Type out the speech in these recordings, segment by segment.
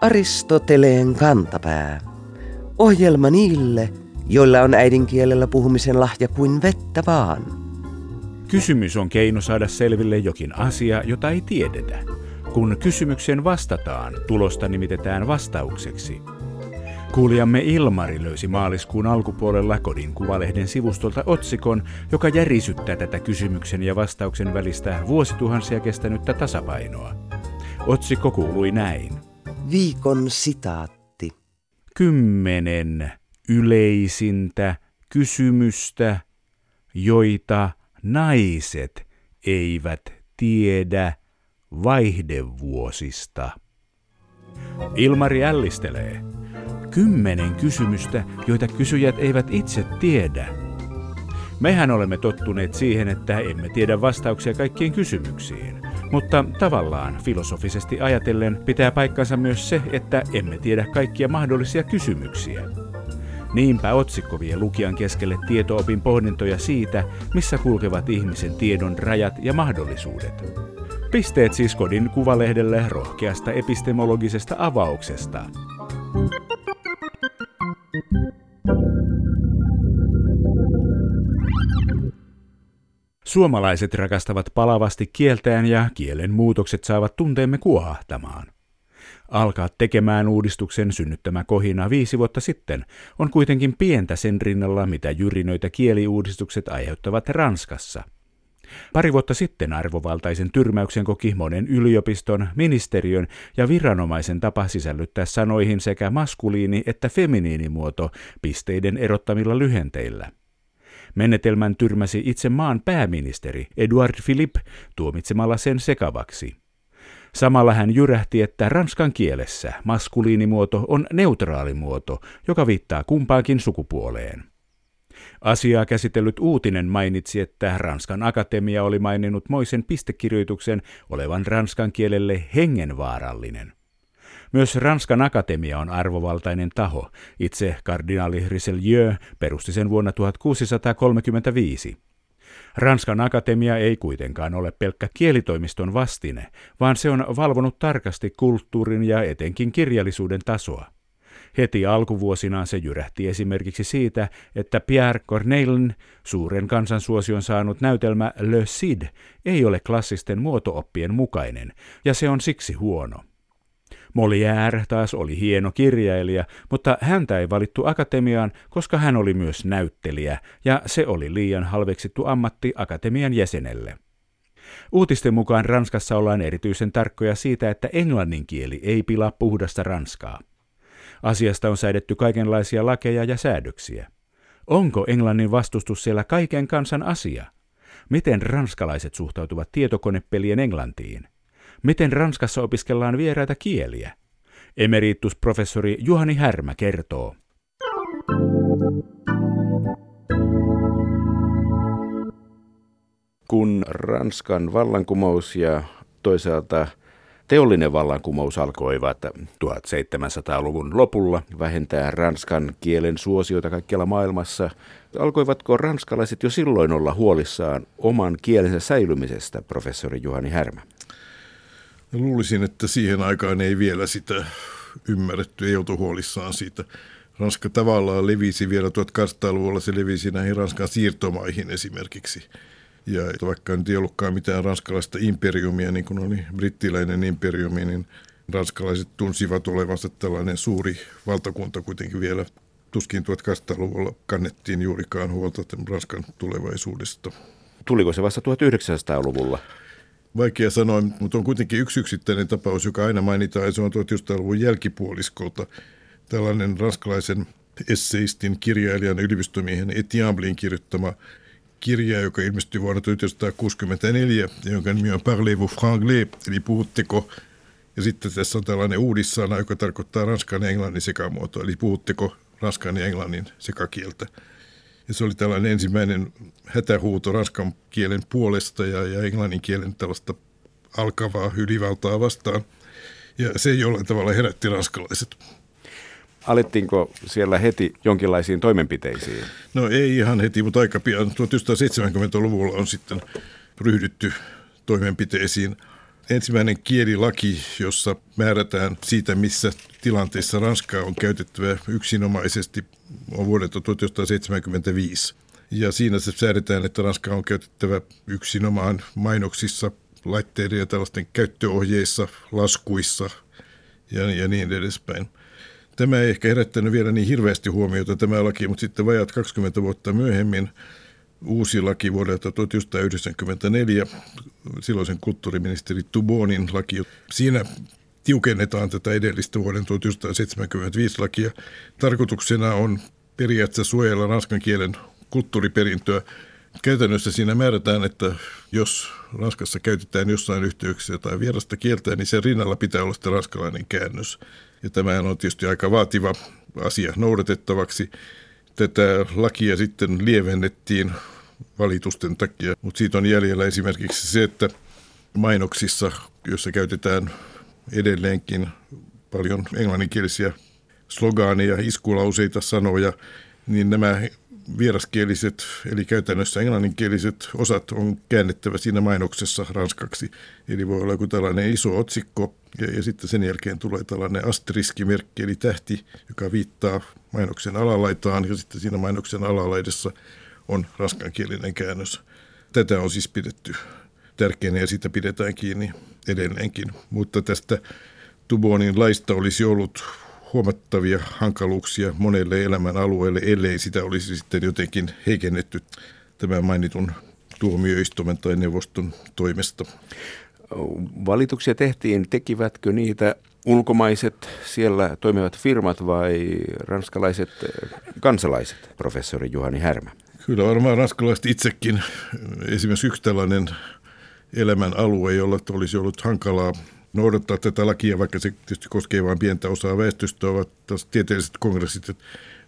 Aristoteleen kantapää. Ohjelma niille, joilla on äidinkielellä puhumisen lahja kuin vettä vaan. Kysymys on keino saada selville jokin asia, jota ei tiedetä. Kun kysymykseen vastataan, tulosta nimitetään vastaukseksi. Kuulijamme Ilmari löysi maaliskuun alkupuolella kodin kuvalehden sivustolta otsikon, joka järisyttää tätä kysymyksen ja vastauksen välistä vuosituhansia kestänyttä tasapainoa. Otsikko kuului näin. Viikon sitaatti. Kymmenen yleisintä kysymystä, joita naiset eivät tiedä vaihdevuosista. Ilmari ällistelee. Kymmenen kysymystä, joita kysyjät eivät itse tiedä. Mehän olemme tottuneet siihen, että emme tiedä vastauksia kaikkiin kysymyksiin. Mutta tavallaan filosofisesti ajatellen pitää paikkansa myös se, että emme tiedä kaikkia mahdollisia kysymyksiä. Niinpä otsikko vie lukijan keskelle tietoopin pohdintoja siitä, missä kulkevat ihmisen tiedon rajat ja mahdollisuudet. Pisteet siis kodin kuvalehdelle rohkeasta epistemologisesta avauksesta. Suomalaiset rakastavat palavasti kieltään ja kielen muutokset saavat tunteemme kuohahtamaan. Alkaa tekemään uudistuksen synnyttämä kohina viisi vuotta sitten on kuitenkin pientä sen rinnalla, mitä jyrinöitä kieliuudistukset aiheuttavat Ranskassa. Pari vuotta sitten arvovaltaisen tyrmäyksen koki monen yliopiston, ministeriön ja viranomaisen tapa sisällyttää sanoihin sekä maskuliini- että feminiinimuoto pisteiden erottamilla lyhenteillä. Menetelmän tyrmäsi itse maan pääministeri Edouard Philippe tuomitsemalla sen sekavaksi. Samalla hän jyrähti, että ranskan kielessä maskuliinimuoto on neutraali muoto, joka viittaa kumpaankin sukupuoleen. Asiaa käsitellyt uutinen mainitsi, että Ranskan akatemia oli maininnut moisen pistekirjoituksen olevan ranskan kielelle hengenvaarallinen. Myös Ranskan akatemia on arvovaltainen taho. Itse kardinaali Richelieu perusti sen vuonna 1635. Ranskan akatemia ei kuitenkaan ole pelkkä kielitoimiston vastine, vaan se on valvonut tarkasti kulttuurin ja etenkin kirjallisuuden tasoa. Heti alkuvuosinaan se jyrähti esimerkiksi siitä, että Pierre Corneillen, suuren kansansuosion saanut näytelmä Le Cid, ei ole klassisten muotooppien mukainen, ja se on siksi huono. Molière taas oli hieno kirjailija, mutta häntä ei valittu akatemiaan, koska hän oli myös näyttelijä, ja se oli liian halveksittu ammatti akatemian jäsenelle. Uutisten mukaan Ranskassa ollaan erityisen tarkkoja siitä, että englannin kieli ei pilaa puhdasta ranskaa. Asiasta on säädetty kaikenlaisia lakeja ja säädöksiä. Onko englannin vastustus siellä kaiken kansan asia? Miten ranskalaiset suhtautuvat tietokonepelien englantiin? Miten Ranskassa opiskellaan vieraita kieliä? Emeritusprofessori Juhani Härmä kertoo. Kun Ranskan vallankumous ja toisaalta teollinen vallankumous alkoivat 1700-luvun lopulla vähentää ranskan kielen suosioita kaikkialla maailmassa, alkoivatko ranskalaiset jo silloin olla huolissaan oman kielensä säilymisestä, professori Juhani Härmä? Luulisin, että siihen aikaan ei vielä sitä ymmärretty, ei oltu huolissaan siitä. Ranska tavallaan levisi vielä 1800-luvulla, se levisi näihin Ranskan siirtomaihin esimerkiksi. Ja vaikka nyt ei ollutkaan mitään ranskalaista imperiumia, niin kuin oli brittiläinen imperiumi, niin ranskalaiset tunsivat olevansa tällainen suuri valtakunta kuitenkin vielä. Tuskin 1800-luvulla kannettiin juurikaan huolta Ranskan tulevaisuudesta. Tuliko se vasta 1900-luvulla? Vaikea sanoa, mutta on kuitenkin yksi yksittäinen tapaus, joka aina mainitaan, ja se on 1900-luvun jälkipuoliskolta. Tällainen ranskalaisen esseistin, kirjailijan, yliopistomiehen Etiablin kirjoittama kirja, joka ilmestyi vuonna 1964, jonka nimi on Parlez-vous franglais, eli puhutteko. Ja sitten tässä on tällainen uudissana, joka tarkoittaa ranskan ja englannin sekamuotoa, eli puhutteko ranskan ja englannin sekakieltä. Ja se oli tällainen ensimmäinen hätähuuto ranskan kielen puolesta ja, ja englannin kielen tällaista alkavaa ylivaltaa vastaan. Ja se jollain tavalla herätti ranskalaiset. Alettiinko siellä heti jonkinlaisiin toimenpiteisiin? No ei ihan heti, mutta aika pian. 1970-luvulla on sitten ryhdytty toimenpiteisiin. Ensimmäinen kielilaki, jossa määrätään siitä, missä tilanteissa Ranskaa on käytettävä yksinomaisesti, on vuodelta 1975. Ja siinä se säädetään, että Ranska on käytettävä yksinomaan mainoksissa, laitteiden ja tällaisten käyttöohjeissa, laskuissa ja, ja niin edespäin. Tämä ei ehkä herättänyt vielä niin hirveästi huomiota tämä laki, mutta sitten vajat 20 vuotta myöhemmin uusi laki vuodelta 1994, silloisen kulttuuriministeri Tubonin laki. Siinä tiukennetaan tätä edellistä vuoden 1975 lakia. Tarkoituksena on periaatteessa suojella ranskan kielen kulttuuriperintöä. Käytännössä siinä määrätään, että jos Ranskassa käytetään jossain yhteyksissä jotain vierasta kieltä, niin sen rinnalla pitää olla sitten ranskalainen käännös. Ja tämähän on tietysti aika vaativa asia noudatettavaksi. Tätä lakia sitten lievennettiin valitusten takia, mutta siitä on jäljellä esimerkiksi se, että mainoksissa, joissa käytetään edelleenkin paljon englanninkielisiä slogaaneja, iskulauseita, sanoja, niin nämä vieraskieliset, eli käytännössä englanninkieliset osat on käännettävä siinä mainoksessa ranskaksi. Eli voi olla joku tällainen iso otsikko ja, ja sitten sen jälkeen tulee tällainen asteriskimerkki, eli tähti, joka viittaa mainoksen alalaitaan ja sitten siinä mainoksen alalaidessa on ranskankielinen käännös. Tätä on siis pidetty tärkeänä ja sitä pidetään kiinni edelleenkin. Mutta tästä Tubonin laista olisi ollut huomattavia hankaluuksia monelle elämän alueelle, ellei sitä olisi sitten jotenkin heikennetty tämän mainitun tuomioistuimen tai neuvoston toimesta. Valituksia tehtiin, tekivätkö niitä ulkomaiset siellä toimivat firmat vai ranskalaiset kansalaiset, professori Juhani Härmä? Kyllä varmaan ranskalaiset itsekin. Esimerkiksi yksi tällainen elämän alue, jolla olisi ollut hankalaa noudattaa tätä lakia, vaikka se tietysti koskee vain pientä osaa väestöstä, ovat taas tieteelliset kongressit.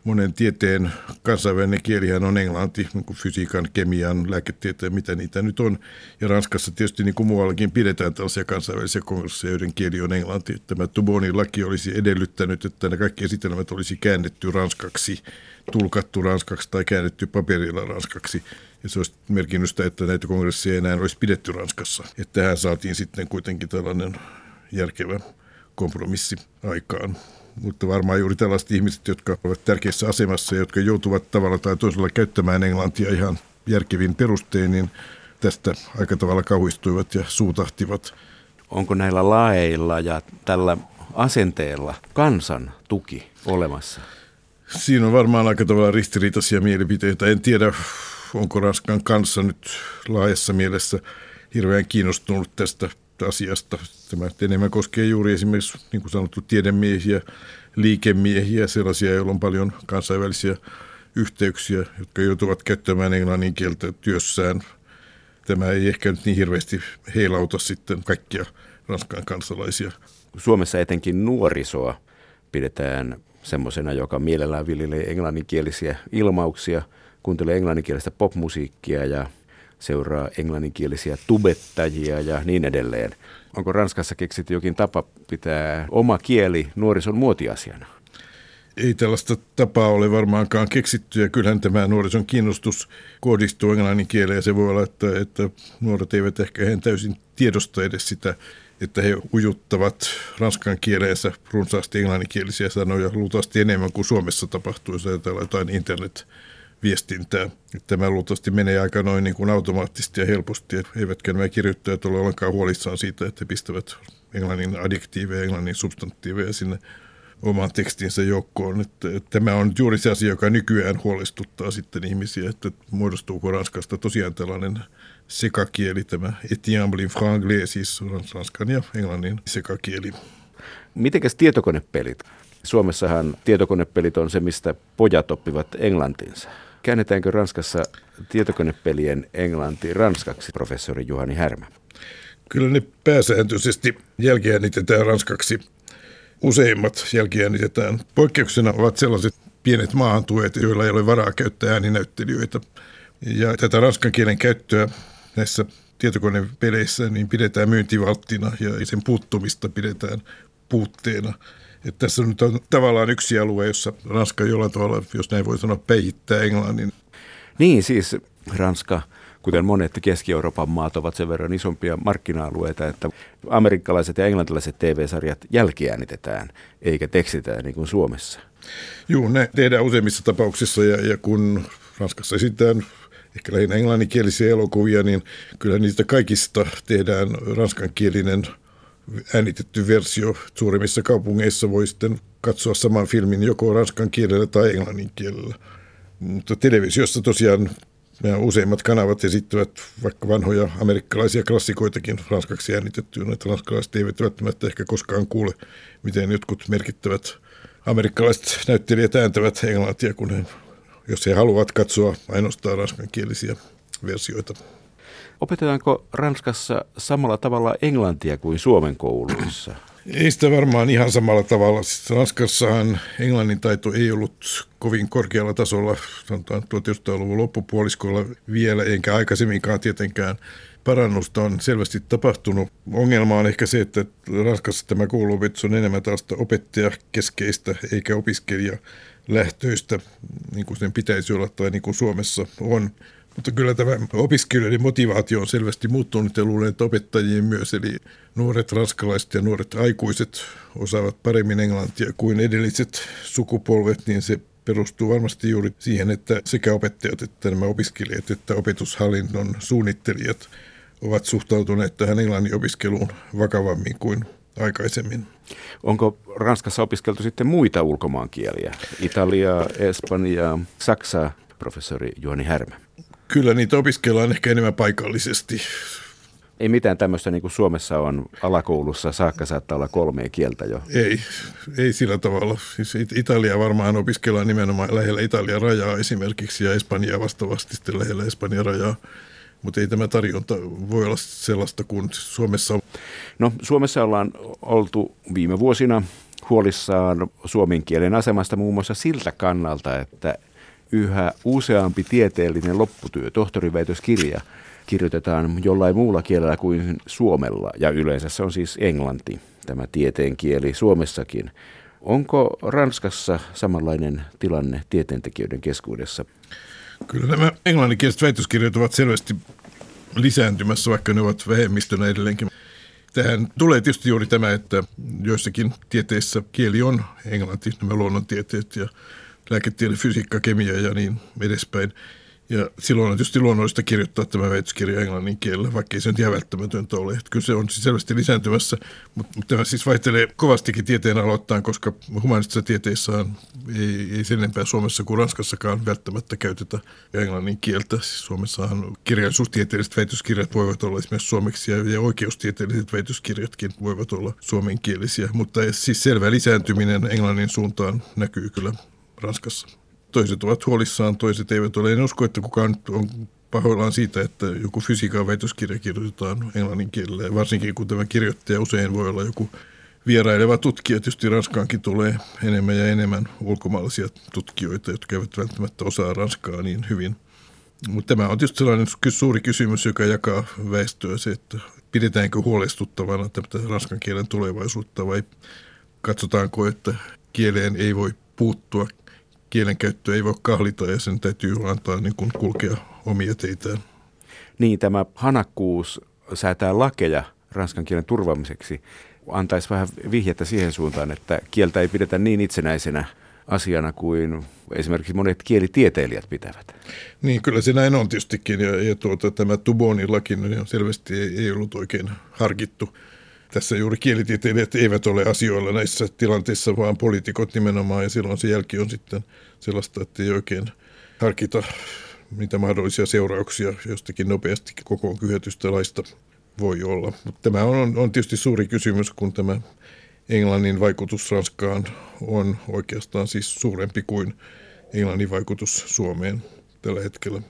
Monen tieteen kansainvälinen kielihän on englanti, niin kuin fysiikan, kemian, lääketieteen, mitä niitä nyt on. Ja Ranskassa tietysti niin kuin muuallakin pidetään tällaisia kansainvälisiä kongresseja, joiden kieli on englanti. Tämä Tubonin laki olisi edellyttänyt, että ne kaikki esitelmät olisi käännetty ranskaksi, tulkattu ranskaksi tai käännetty paperilla ranskaksi. Ja se olisi merkinnyt sitä, että näitä kongresseja ei enää olisi pidetty Ranskassa. Että tähän saatiin sitten kuitenkin tällainen järkevä kompromissi aikaan. Mutta varmaan juuri tällaiset ihmiset, jotka ovat tärkeässä asemassa ja jotka joutuvat tavalla tai toisella käyttämään englantia ihan järkevin perustein, niin tästä aika tavalla kauhistuivat ja suutahtivat. Onko näillä laeilla ja tällä asenteella kansan tuki olemassa? Siinä on varmaan aika tavalla ristiriitaisia mielipiteitä. En tiedä, onko Ranskan kanssa nyt laajassa mielessä hirveän kiinnostunut tästä asiasta. Tämä enemmän koskee juuri esimerkiksi, niin kuin sanottu, tiedemiehiä, liikemiehiä, sellaisia, joilla on paljon kansainvälisiä yhteyksiä, jotka joutuvat käyttämään englannin kieltä työssään. Tämä ei ehkä nyt niin hirveästi heilauta sitten kaikkia Ranskan kansalaisia. Suomessa etenkin nuorisoa pidetään semmoisena, joka mielellään viljelee englanninkielisiä ilmauksia – kuuntelee englanninkielistä popmusiikkia ja seuraa englanninkielisiä tubettajia ja niin edelleen. Onko Ranskassa keksitty jokin tapa pitää oma kieli nuorison muotiasiana? Ei tällaista tapaa ole varmaankaan keksitty ja kyllähän tämä nuorison kiinnostus kohdistuu englannin kieleen ja se voi olla, että, että nuoret eivät ehkä ihan täysin tiedosta edes sitä, että he ujuttavat ranskan kieleensä runsaasti englanninkielisiä sanoja luultavasti enemmän kuin Suomessa tapahtuu, jos ajatellaan jotain internet viestintää. Tämä luultavasti menee aika noin niin kuin automaattisesti ja helposti, eivätkä nämä kirjoittajat ole ollenkaan huolissaan siitä, että pistävät englannin adjektiiveja, englannin substantiiveja sinne oman tekstinsä joukkoon. Että, että tämä on juuri se asia, joka nykyään huolestuttaa sitten ihmisiä, että muodostuuko Ranskasta tosiaan tällainen sekakieli, tämä etiamblin franglais, siis ranskan ja englannin sekakieli. Mitenkäs tietokonepelit? Suomessahan tietokonepelit on se, mistä pojat oppivat englantinsa. Käännetäänkö Ranskassa tietokonepelien englanti ranskaksi, professori Juhani Härmä? Kyllä ne pääsääntöisesti jälkiäänitetään ranskaksi. Useimmat jälkiäänitetään. Poikkeuksena ovat sellaiset pienet maahantuet, joilla ei ole varaa käyttää ääninäyttelijöitä. Ja tätä ranskan kielen käyttöä näissä tietokonepeleissä niin pidetään myyntivalttina ja sen puuttumista pidetään puutteena. Että tässä nyt on tavallaan yksi alue, jossa Ranska jollain tavalla, jos näin voi sanoa, peittää Englannin. Niin, siis Ranska kuten monet Keski-Euroopan maat ovat sen verran isompia markkina-alueita, että amerikkalaiset ja englantilaiset TV-sarjat jälkiäänitetään eikä tekstitään niin kuin Suomessa. Joo, ne tehdään useimmissa tapauksissa ja, ja kun Ranskassa esitetään ehkä lähinnä englanninkielisiä elokuvia, niin kyllä niistä kaikista tehdään ranskankielinen äänitetty versio. Suurimmissa kaupungeissa voi sitten katsoa saman filmin joko ranskan kielellä tai englannin kielellä. Mutta televisiossa tosiaan nämä useimmat kanavat esittävät vaikka vanhoja amerikkalaisia klassikoitakin ranskaksi äänitettyä. Että ranskalaiset eivät välttämättä ehkä koskaan kuule, miten jotkut merkittävät amerikkalaiset näyttelijät ääntävät englantia, kun he, jos he haluavat katsoa ainoastaan ranskankielisiä versioita. Opetetaanko Ranskassa samalla tavalla englantia kuin Suomen kouluissa? Ei sitä varmaan ihan samalla tavalla. Siis Ranskassahan englannin taito ei ollut kovin korkealla tasolla, sanotaan 1900-luvun loppupuoliskolla vielä, enkä aikaisemminkaan tietenkään parannusta on selvästi tapahtunut. Ongelma on ehkä se, että Ranskassa tämä kouluopetus on enemmän tällaista opettajakeskeistä eikä opiskelija lähtöistä, niin kuin sen pitäisi olla tai niin kuin Suomessa on. Mutta kyllä tämä opiskelijoiden motivaatio on selvästi muuttunut ja luulen, että opettajien myös. Eli nuoret ranskalaiset ja nuoret aikuiset osaavat paremmin englantia kuin edelliset sukupolvet, niin se perustuu varmasti juuri siihen, että sekä opettajat että nämä opiskelijat että opetushallinnon suunnittelijat ovat suhtautuneet tähän englannin opiskeluun vakavammin kuin aikaisemmin. Onko Ranskassa opiskeltu sitten muita ulkomaankieliä? Italiaa, Espanjaa, Saksaa, professori Juhani Härmä? Kyllä niitä opiskellaan ehkä enemmän paikallisesti. Ei mitään tämmöistä niin kuin Suomessa on alakoulussa saakka saattaa olla kolmea kieltä jo. Ei, ei sillä tavalla. Siis Italia varmaan opiskellaan nimenomaan lähellä Italian rajaa esimerkiksi ja Espanjaa vastaavasti sitten lähellä Espanjan rajaa. Mutta ei tämä tarjonta voi olla sellaista kuin Suomessa on. No Suomessa ollaan oltu viime vuosina huolissaan suomen kielen asemasta muun muassa siltä kannalta, että yhä useampi tieteellinen lopputyö, tohtoriväitöskirja, kirjoitetaan jollain muulla kielellä kuin suomella, ja yleensä se on siis englanti, tämä tieteen kieli Suomessakin. Onko Ranskassa samanlainen tilanne tieteentekijöiden keskuudessa? Kyllä nämä englanninkieliset väitöskirjat ovat selvästi lisääntymässä, vaikka ne ovat vähemmistönä edelleenkin. Tähän tulee tietysti juuri tämä, että joissakin tieteissä kieli on englanti, nämä luonnontieteet ja lääketiede, fysiikka, kemia ja niin edespäin. Ja silloin on tietysti luonnollista kirjoittaa tämä väitöskirja englannin kielellä, vaikka ei se nyt ihan välttämätöntä ole. Että kyllä se on siis selvästi lisääntymässä, mutta, mutta tämä siis vaihtelee kovastikin tieteen aloittain, koska humanistisessa tieteissä ei, ei sen enempää Suomessa kuin Ranskassakaan välttämättä käytetä englannin kieltä. Siis Suomessahan kirjallisuustieteelliset väitöskirjat voivat olla esimerkiksi suomeksi ja, ja oikeustieteelliset väitöskirjatkin voivat olla suomenkielisiä, mutta siis selvä lisääntyminen englannin suuntaan näkyy kyllä Ranskassa. Toiset ovat huolissaan, toiset eivät ole. En usko, että kukaan on pahoillaan siitä, että joku fysiikan väitöskirja kirjoitetaan englannin kielellä. Varsinkin kun tämä kirjoittaja usein voi olla joku vieraileva tutkija. Tietysti Ranskaankin tulee enemmän ja enemmän ulkomaalaisia tutkijoita, jotka eivät välttämättä osaa ranskaa niin hyvin. Mutta tämä on tietysti sellainen suuri kysymys, joka jakaa väestöä se, että pidetäänkö huolestuttavana tätä ranskan kielen tulevaisuutta vai katsotaanko, että kieleen ei voi puuttua kielenkäyttö ei voi kahlita ja sen täytyy antaa niin kuin kulkea omia teitään. Niin, tämä hanakkuus säätää lakeja ranskan kielen turvaamiseksi antaisi vähän vihjettä siihen suuntaan, että kieltä ei pidetä niin itsenäisenä asiana kuin esimerkiksi monet kielitieteilijät pitävät. Niin, kyllä se näin on tietystikin. Ja, ja tuota, tämä Tubonin laki niin selvästi ei, ei ollut oikein harkittu tässä juuri kielitieteilijät eivät ole asioilla näissä tilanteissa, vaan poliitikot nimenomaan, ja silloin se jälki on sitten sellaista, että ei oikein harkita mitä mahdollisia seurauksia jostakin nopeasti koko kyhätystä laista voi olla. Mutta tämä on, on tietysti suuri kysymys, kun tämä Englannin vaikutus Ranskaan on oikeastaan siis suurempi kuin Englannin vaikutus Suomeen tällä hetkellä.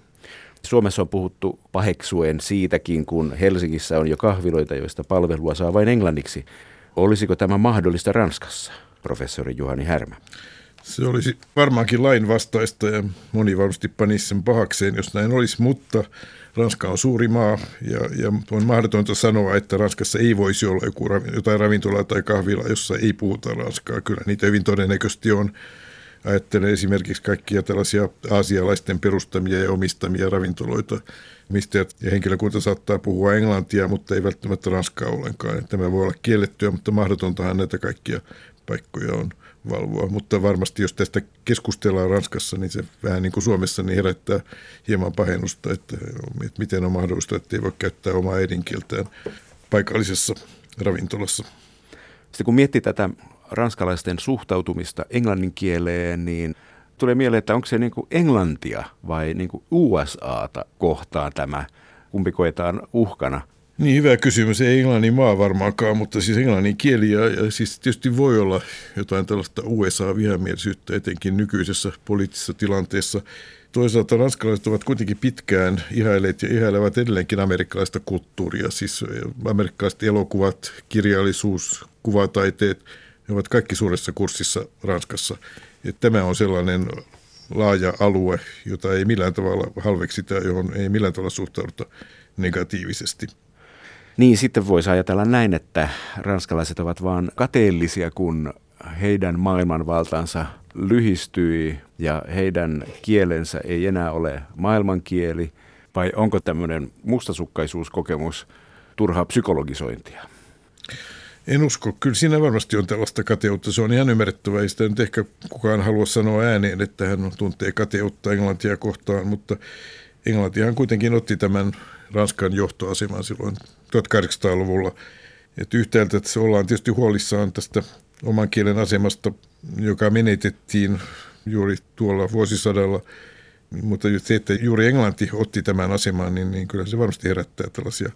Suomessa on puhuttu paheksuen siitäkin, kun Helsingissä on jo kahviloita, joista palvelua saa vain englanniksi. Olisiko tämä mahdollista Ranskassa, professori Juhani Härmä? Se olisi varmaankin lain vastaista ja moni varmasti panisi sen pahakseen, jos näin olisi, mutta Ranska on suuri maa ja, ja on mahdotonta sanoa, että Ranskassa ei voisi olla joku, jotain ravintolaa tai kahvila, jossa ei puhuta ranskaa. Kyllä niitä hyvin todennäköisesti on. Ajattelen esimerkiksi kaikkia tällaisia aasialaisten perustamia ja omistamia ravintoloita, mistä ja henkilökunta saattaa puhua englantia, mutta ei välttämättä ranskaa ollenkaan. Tämä voi olla kiellettyä, mutta mahdotontahan näitä kaikkia paikkoja on valvoa. Mutta varmasti jos tästä keskustellaan Ranskassa, niin se vähän niin kuin Suomessa niin herättää hieman pahennusta, että, miten on mahdollista, että ei voi käyttää omaa äidinkieltään paikallisessa ravintolassa. Sitten kun miettii tätä ranskalaisten suhtautumista englannin kieleen, niin tulee mieleen, että onko se niin kuin englantia vai niin kuin USAta kohtaan tämä, kumpi koetaan uhkana – niin, hyvä kysymys. Ei englannin maa varmaankaan, mutta siis englannin kieli ja, ja siis tietysti voi olla jotain tällaista USA-vihamielisyyttä, etenkin nykyisessä poliittisessa tilanteessa. Toisaalta ranskalaiset ovat kuitenkin pitkään ihailleet ja ihailevat edelleenkin amerikkalaista kulttuuria, siis amerikkalaiset elokuvat, kirjallisuus, kuvataiteet, ne ovat kaikki suuressa kurssissa Ranskassa. Ja tämä on sellainen laaja alue, jota ei millään tavalla halveksita, johon ei millään tavalla suhtauduta negatiivisesti. Niin, sitten voisi ajatella näin, että ranskalaiset ovat vaan kateellisia, kun heidän maailmanvaltansa lyhistyi ja heidän kielensä ei enää ole maailmankieli, vai onko tämmöinen mustasukkaisuuskokemus turhaa psykologisointia? En usko. Kyllä siinä varmasti on tällaista kateutta. Se on ihan ymmärrettävää. Ei sitä nyt ehkä kukaan halua sanoa ääneen, että hän tuntee kateutta Englantia kohtaan, mutta Englantihan kuitenkin otti tämän Ranskan johtoaseman silloin 1800-luvulla. Et yhtäältä että ollaan tietysti huolissaan tästä oman kielen asemasta, joka menetettiin juuri tuolla vuosisadalla. Mutta se, että juuri Englanti otti tämän aseman, niin, niin kyllä se varmasti herättää tällaisia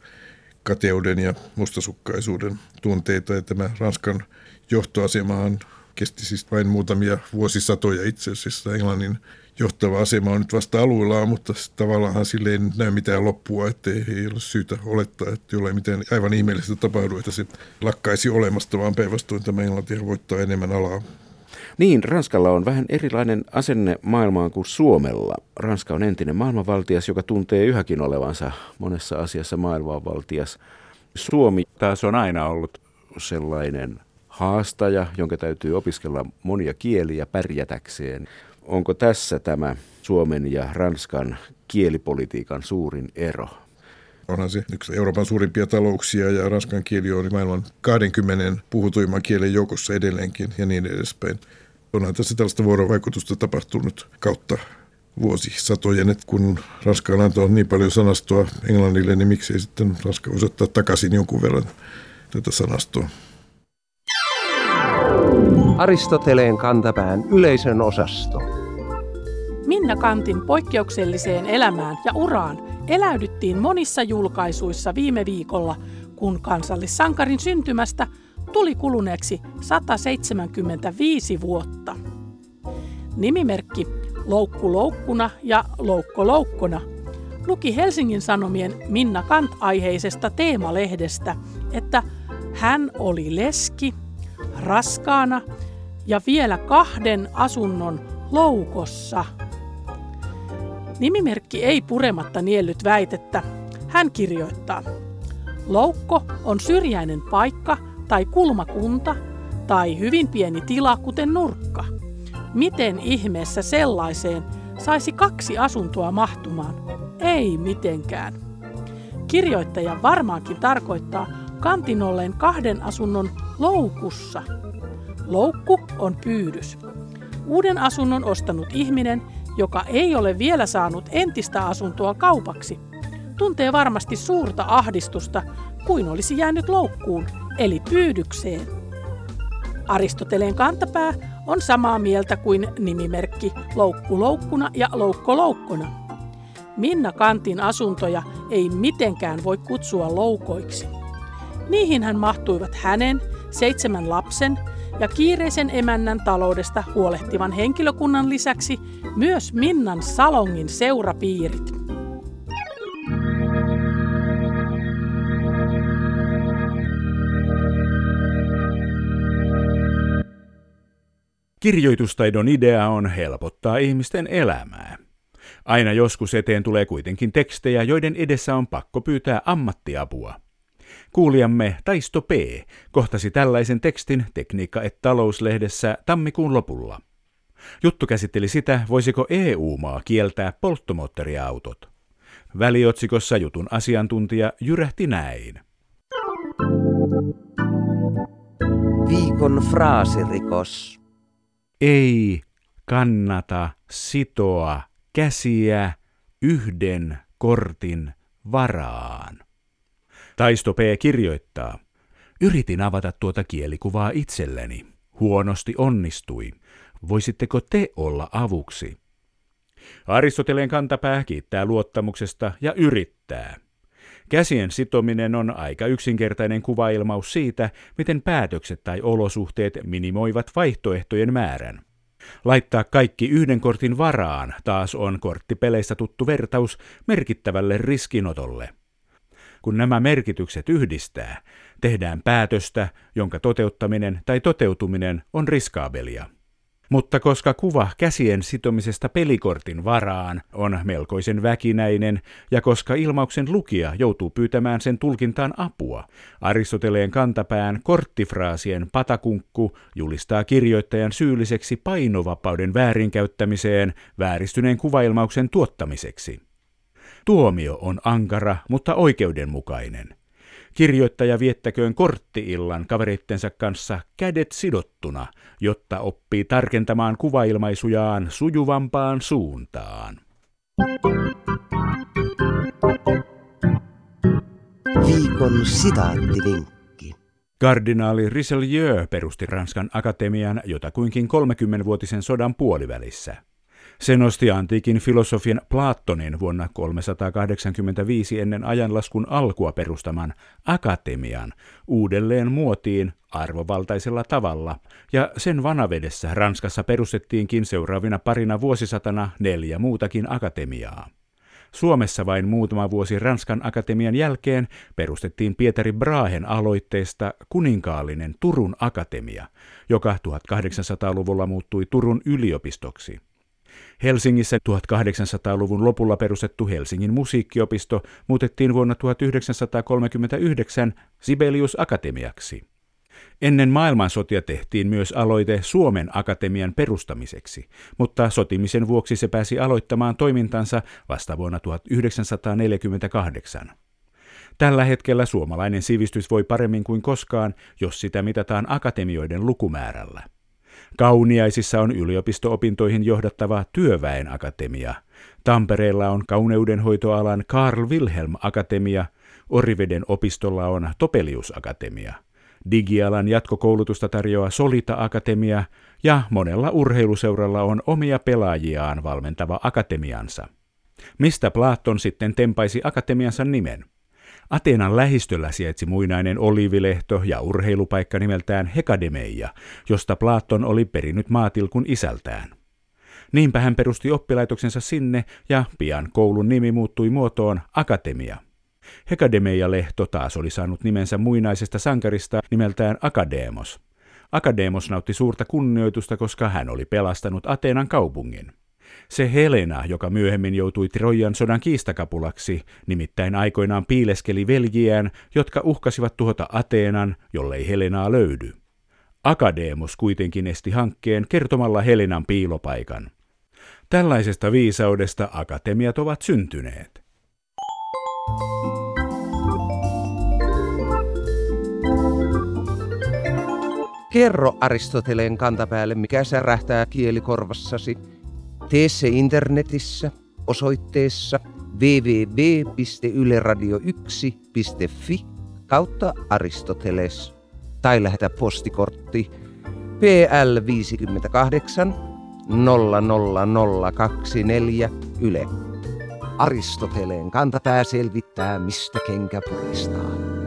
kateuden ja mustasukkaisuuden tunteita. Ja tämä Ranskan johtoasemahan kesti siis vain muutamia vuosisatoja itse asiassa Englannin johtava asema on nyt vasta aluillaan, mutta tavallaan sille ei näy mitään loppua, että ei ole syytä olettaa, että jollain mitään aivan ihmeellistä tapahdu, että se lakkaisi olemasta, vaan päinvastoin tämä Englanti voittaa enemmän alaa. Niin, Ranskalla on vähän erilainen asenne maailmaan kuin Suomella. Ranska on entinen maailmanvaltias, joka tuntee yhäkin olevansa monessa asiassa maailmanvaltias. Suomi taas on aina ollut sellainen haastaja, jonka täytyy opiskella monia kieliä pärjätäkseen. Onko tässä tämä Suomen ja Ranskan kielipolitiikan suurin ero? Onhan se yksi Euroopan suurimpia talouksia ja ranskan kieli on maailman 20 puhutuimman kielen joukossa edelleenkin ja niin edespäin. Onhan tässä tällaista vuorovaikutusta tapahtunut kautta vuosisatojen, että kun Ranska on antanut niin paljon sanastoa Englannille, niin miksei sitten Ranska voisi ottaa takaisin jonkun verran tätä sanastoa. Aristoteleen kantapään yleisön osasto. Minna Kantin poikkeukselliseen elämään ja uraan eläydyttiin monissa julkaisuissa viime viikolla, kun kansallissankarin syntymästä tuli kuluneeksi 175 vuotta. Nimimerkki Loukku loukkuna ja Loukko loukkona luki Helsingin Sanomien Minna Kant-aiheisesta teemalehdestä, että hän oli leski, raskaana ja vielä kahden asunnon loukossa. Nimimerkki ei purematta niellyt väitettä. Hän kirjoittaa. Loukko on syrjäinen paikka tai kulmakunta tai hyvin pieni tila, kuten nurkka. Miten ihmeessä sellaiseen saisi kaksi asuntoa mahtumaan? Ei mitenkään. Kirjoittaja varmaankin tarkoittaa kantinolleen kahden asunnon loukussa. Loukku on pyydys. Uuden asunnon ostanut ihminen, joka ei ole vielä saanut entistä asuntoa kaupaksi, tuntee varmasti suurta ahdistusta kuin olisi jäänyt loukkuun, eli pyydykseen. Aristoteleen kantapää on samaa mieltä kuin nimimerkki loukku loukkuna ja loukko loukkona. Minna Kantin asuntoja ei mitenkään voi kutsua loukoiksi. Niihin hän mahtuivat hänen, seitsemän lapsen ja kiireisen emännän taloudesta huolehtivan henkilökunnan lisäksi myös Minnan salongin seurapiirit. Kirjoitustaidon idea on helpottaa ihmisten elämää. Aina joskus eteen tulee kuitenkin tekstejä, joiden edessä on pakko pyytää ammattiapua – Kuulijamme Taisto P. kohtasi tällaisen tekstin Tekniikka et talouslehdessä tammikuun lopulla. Juttu käsitteli sitä, voisiko EU-maa kieltää polttomoottoriautot. Väliotsikossa jutun asiantuntija jyrähti näin. Viikon fraasirikos. Ei kannata sitoa käsiä yhden kortin varaan. Taisto P. kirjoittaa. Yritin avata tuota kielikuvaa itselleni. Huonosti onnistui. Voisitteko te olla avuksi? Aristoteleen kantapää kiittää luottamuksesta ja yrittää. Käsien sitominen on aika yksinkertainen kuvailmaus siitä, miten päätökset tai olosuhteet minimoivat vaihtoehtojen määrän. Laittaa kaikki yhden kortin varaan taas on korttipeleistä tuttu vertaus merkittävälle riskinotolle. Kun nämä merkitykset yhdistää, tehdään päätöstä, jonka toteuttaminen tai toteutuminen on riskaabelia. Mutta koska kuva käsien sitomisesta pelikortin varaan on melkoisen väkinäinen ja koska ilmauksen lukija joutuu pyytämään sen tulkintaan apua, Aristoteleen kantapään korttifraasien patakunkku julistaa kirjoittajan syylliseksi painovapauden väärinkäyttämiseen vääristyneen kuvailmauksen tuottamiseksi. Tuomio on ankara, mutta oikeudenmukainen. Kirjoittaja viettäköön korttiillan kavereittensa kanssa kädet sidottuna, jotta oppii tarkentamaan kuvailmaisujaan sujuvampaan suuntaan. Viikon sitaattivinkki. Kardinaali Richelieu perusti Ranskan akatemian jotakuinkin 30-vuotisen sodan puolivälissä. Se nosti antiikin filosofian Platonin vuonna 385 ennen ajanlaskun alkua perustaman akatemian uudelleen muotiin arvovaltaisella tavalla, ja sen vanavedessä Ranskassa perustettiinkin seuraavina parina vuosisatana neljä muutakin akatemiaa. Suomessa vain muutama vuosi Ranskan akatemian jälkeen perustettiin Pietari Brahen aloitteesta kuninkaallinen Turun akatemia, joka 1800-luvulla muuttui Turun yliopistoksi. Helsingissä 1800-luvun lopulla perustettu Helsingin musiikkiopisto muutettiin vuonna 1939 Sibelius Akatemiaksi. Ennen maailmansotia tehtiin myös aloite Suomen Akatemian perustamiseksi, mutta sotimisen vuoksi se pääsi aloittamaan toimintansa vasta vuonna 1948. Tällä hetkellä suomalainen sivistys voi paremmin kuin koskaan, jos sitä mitataan akatemioiden lukumäärällä. Kauniaisissa on yliopisto-opintoihin johdattava työväen akatemia. Tampereella on kauneudenhoitoalan Karl Wilhelm Akatemia, Oriveden opistolla on Topelius Akatemia. Digialan jatkokoulutusta tarjoaa Solita Akatemia ja monella urheiluseuralla on omia pelaajiaan valmentava akatemiansa. Mistä Platon sitten tempaisi akatemiansa nimen? Ateenan lähistöllä sijaitsi muinainen oliivilehto ja urheilupaikka nimeltään Hekademeia, josta Platon oli perinnyt maatilkun isältään. Niinpä hän perusti oppilaitoksensa sinne ja pian koulun nimi muuttui muotoon Akatemia. Hekademeia-lehto taas oli saanut nimensä muinaisesta sankarista nimeltään Akademos. Akademos nautti suurta kunnioitusta, koska hän oli pelastanut Ateenan kaupungin. Se Helena, joka myöhemmin joutui Trojan sodan kiistakapulaksi, nimittäin aikoinaan piileskeli veljiään, jotka uhkasivat tuhota Ateenan, jollei Helenaa löydy. Akademus kuitenkin esti hankkeen kertomalla Helenan piilopaikan. Tällaisesta viisaudesta akatemiat ovat syntyneet. Kerro Aristoteleen kantapäälle, mikä särähtää kielikorvassasi – Tee se internetissä osoitteessa www.yleradio1.fi kautta Aristoteles tai lähetä postikortti PL 58 00024 Yle. Aristoteleen kantapää selvittää, mistä kenkä puristaa.